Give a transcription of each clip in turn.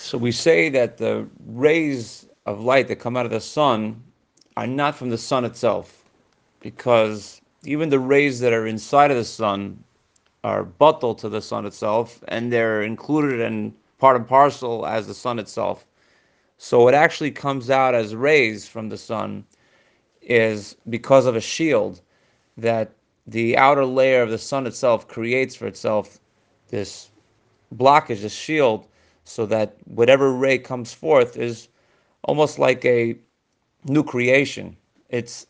So we say that the rays of light that come out of the sun are not from the sun itself, because even the rays that are inside of the sun are bottled to the sun itself, and they're included in part and parcel as the sun itself. So what actually comes out as rays from the sun is because of a shield that the outer layer of the sun itself creates for itself this blockage, this shield, so that whatever ray comes forth is almost like a new creation. It's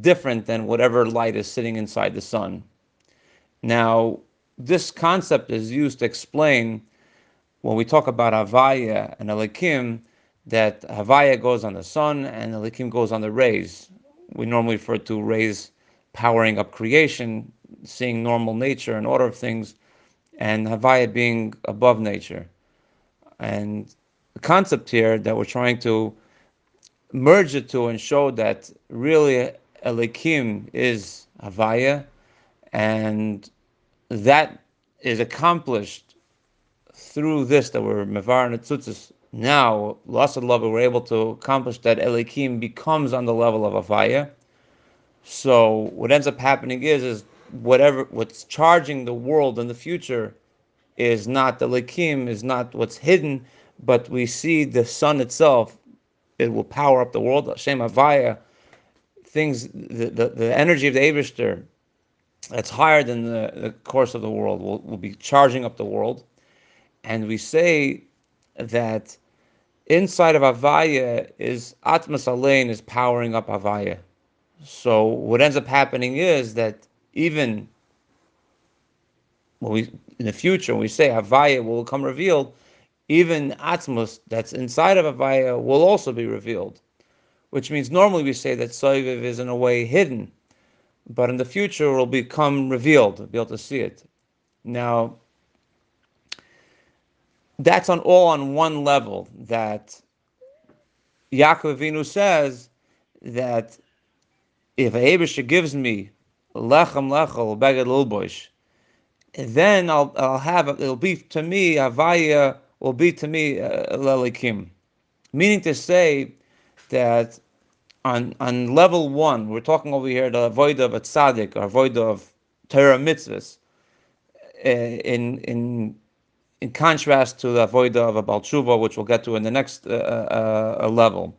different than whatever light is sitting inside the sun. Now, this concept is used to explain when we talk about Havaya and Elikim, that Havaya goes on the sun and Elikim goes on the rays. We normally refer to rays powering up creation, seeing normal nature and order of things, and Havaya being above nature. And the concept here that we're trying to merge it to and show that really Elikim is Havaya, and that is accomplished through this that we're Mevar Netzutzis now, lost love, we're able to accomplish that Elikim becomes on the level of Havaya. So what ends up happening is is whatever what's charging the world in the future is not the Elikim, is not what's hidden, but we see the sun itself. It will power up the world. Hashem Havaya, things the, the, the energy of the Abishter that's higher than the, the course of the world will, will be charging up the world. And we say that inside of Avaya is Atmas Alein is powering up Avaya. So what ends up happening is that even when we in the future when we say Havaya will come revealed, even Atmos that's inside of Havaya will also be revealed. Which means normally we say that Soiviv is in a way hidden, but in the future will become revealed, be able to see it. Now that's on all on one level that Yaakov Avinu says that if Abisha gives me lechem lechel beged lulbosh, then I'll I'll have it'll be to me avaya will be to me uh, lelikim, meaning to say that on on level one we're talking over here the avoid of a tzaddik or avoid of Torah mitzvahs uh, in in in contrast to the avoida of a balchuva, which we'll get to in the next uh, uh, uh, level.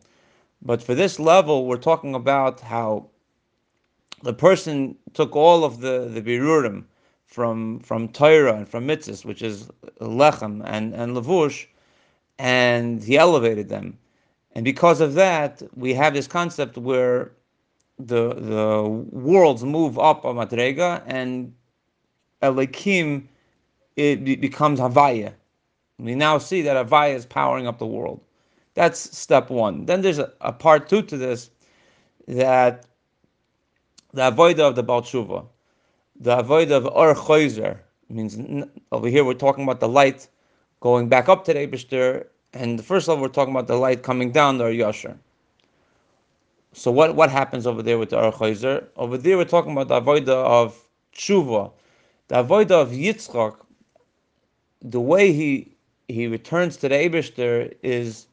But for this level, we're talking about how the person took all of the the birurim from from Torah and from mitzvahs, which is lechem and and levush, and he elevated them. And because of that, we have this concept where the the worlds move up a madrega and elikim it becomes Havaya. We now see that Havaya is powering up the world. That's step one. Then there's a, a part two to this that the avoid of the Balshuva, the avoid of Or Choizer, means over here we're talking about the light going back up to the Eibishter, and the first level we're talking about the light coming down to the Yasher. So what, what happens over there with the Or Over there we're talking about the avoid of Tshuva, the avoid of Yitzchak, the way he he returns to the Abishter is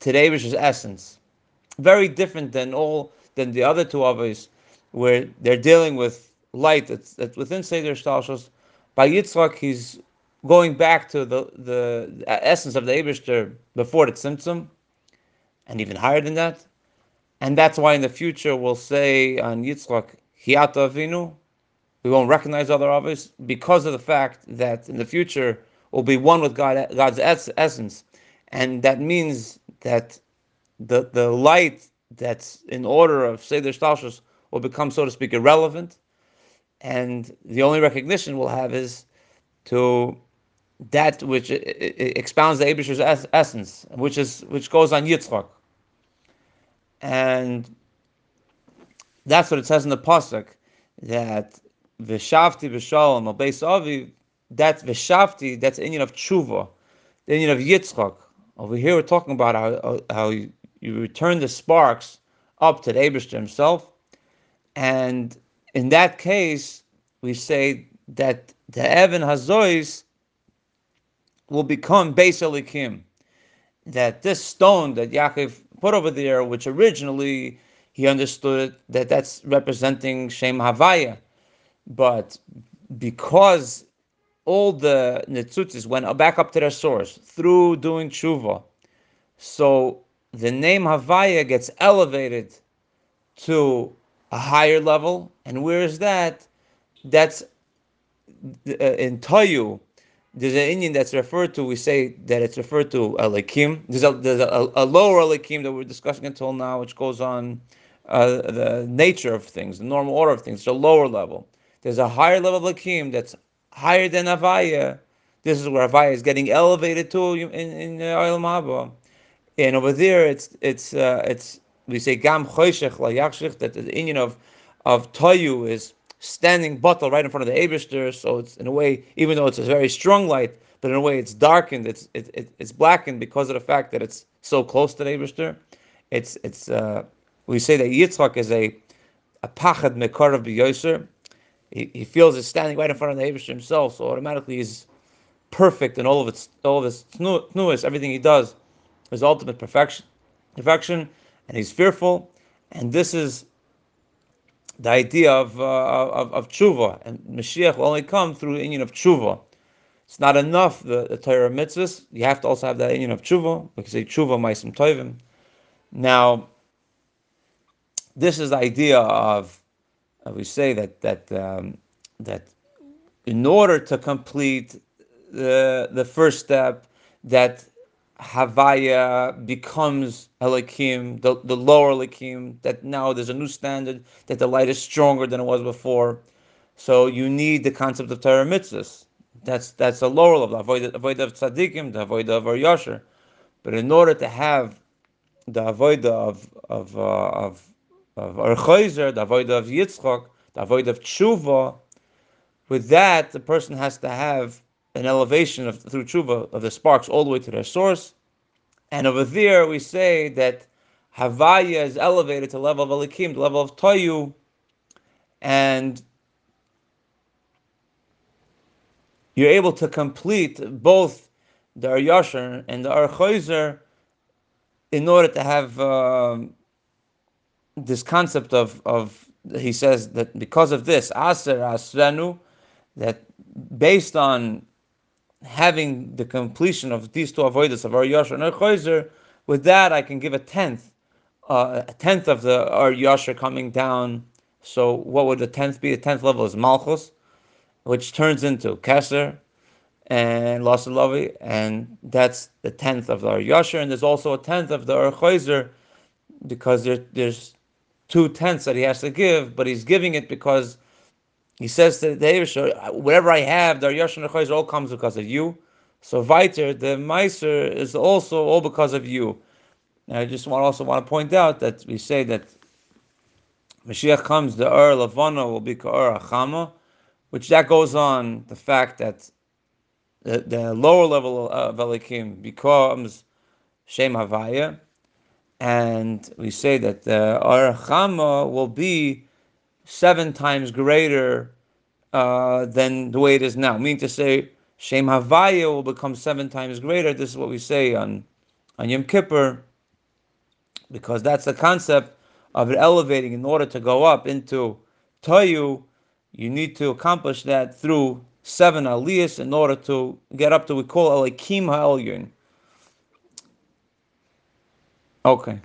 to the Abishter's essence. Very different than all than the other two others, where they're dealing with light that's, that's within Seder Stalshos. By Yitzchak, he's going back to the, the essence of the Abishter before the Tzimtzum, and even higher than that. And that's why in the future we'll say on Yitzchak, Hiata Avinu, we won't recognize other others because of the fact that in the future we'll be one with God, God's essence, and that means that the the light that's in order of Seder Stalshus will become, so to speak, irrelevant, and the only recognition we'll have is to that which expounds the Abishter's essence, which is which goes on Yitzchak, and that's what it says in the pasuk that V'shavti v'shalom al beis aviv, that's v'shavti, that's the inyan of tshuva, the inyan of Yitzchak. Over here we're talking about how, how you, you return the sparks up to the Abishter himself. And in that case, we say that the Evan Hazois will become Beis Elikim. that this stone that Yaakov put over there, which originally he understood that that's representing Shem Havaya, but because all the nitzutzis went back up to their source through doing tshuva, so the name Havaya gets elevated to a higher level, and where is that? That's uh, in Tayu there's an inyan that's referred to. We say that it's referred to Elikim. There's a there's a, a lower Elikim that we're discussing until now, which goes on uh, the nature of things, the normal order of things. It's a lower level. There's a higher level of Elikim that's higher than Avaya. This is where Avaya is getting elevated to in in Oil Maba. And over there, it's it's uh, it's we say Gam Choshech La that the inyan of of Toyu is standing bottle right in front of the Abishter. So it's in a way, even though it's a very strong light, but in a way it's darkened, it's it, it, it's blackened because of the fact that it's so close to the Abishter. It's it's uh, we say that Yitzchak is a a pachad mekar of B'yoser. He, he feels it's standing right in front of the Abishter himself, so automatically he's perfect in all of its all of his tnuis, everything he does, his ultimate perfection, perfection, and he's fearful. And this is the idea of, uh, of, of tshuva, and Mashiach will only come through the union of tshuva. It's not enough, the, the Torah mitzvahs, you have to also have that union of tshuva. We can say tshuva maisim toivim. Now, this is the idea of, uh, we say that, that, um, that in order to complete the, the first step, that Havaya becomes Elikim, the, the lower Elikim, that now there's a new standard, that the light is stronger than it was before. So you need the concept of Torah mitzvahs. That's that's a lower level, avoid of tzaddikim, the avoid of yasher. But in order to have the avoid of of uh, of of Or Choizer, the avoid of Yitzchak, the avoid of tshuva, with that the person has to have an elevation of through tshuva of the sparks all the way to their source. And over there we say that Havaya is elevated to level of Elikim, the level of Toyu, and you're able to complete both the Aryashar and the Archoizer in order to have um, this concept of, of he says that because of this, Aser Asrenu, that based on having the completion of these two avoidance of our Yasher and our Chayzer, with that I can give a tenth, uh, a tenth of the our Yasher coming down. So what would the tenth be? The tenth level is Malchus, which turns into Keser and Lasalavi, and that's the tenth of the our Yasher, and there's also a tenth of the our Chayzer, because there, there's two tenths that he has to give, but he's giving it because he says to the whatever I have, the Yashin Chayz all comes because of you. So Viter, the Meiser is also all because of you. And I just want also want to point out that we say that Mashiach comes, the Ur Lavana will be Ur Achama, which that goes on the fact that the, the lower level of Elikim becomes Shem Havaya, and we say that the Ur Achama will be seven times greater uh, than the way it is now. Meaning to say, Shem Havaya will become seven times greater. This is what we say on, on Yom Kippur, because that's the concept of it elevating. In order to go up into Toyu, you need to accomplish that through seven aliyahs in order to get up to we call Elikim Ha'elyon. Okay.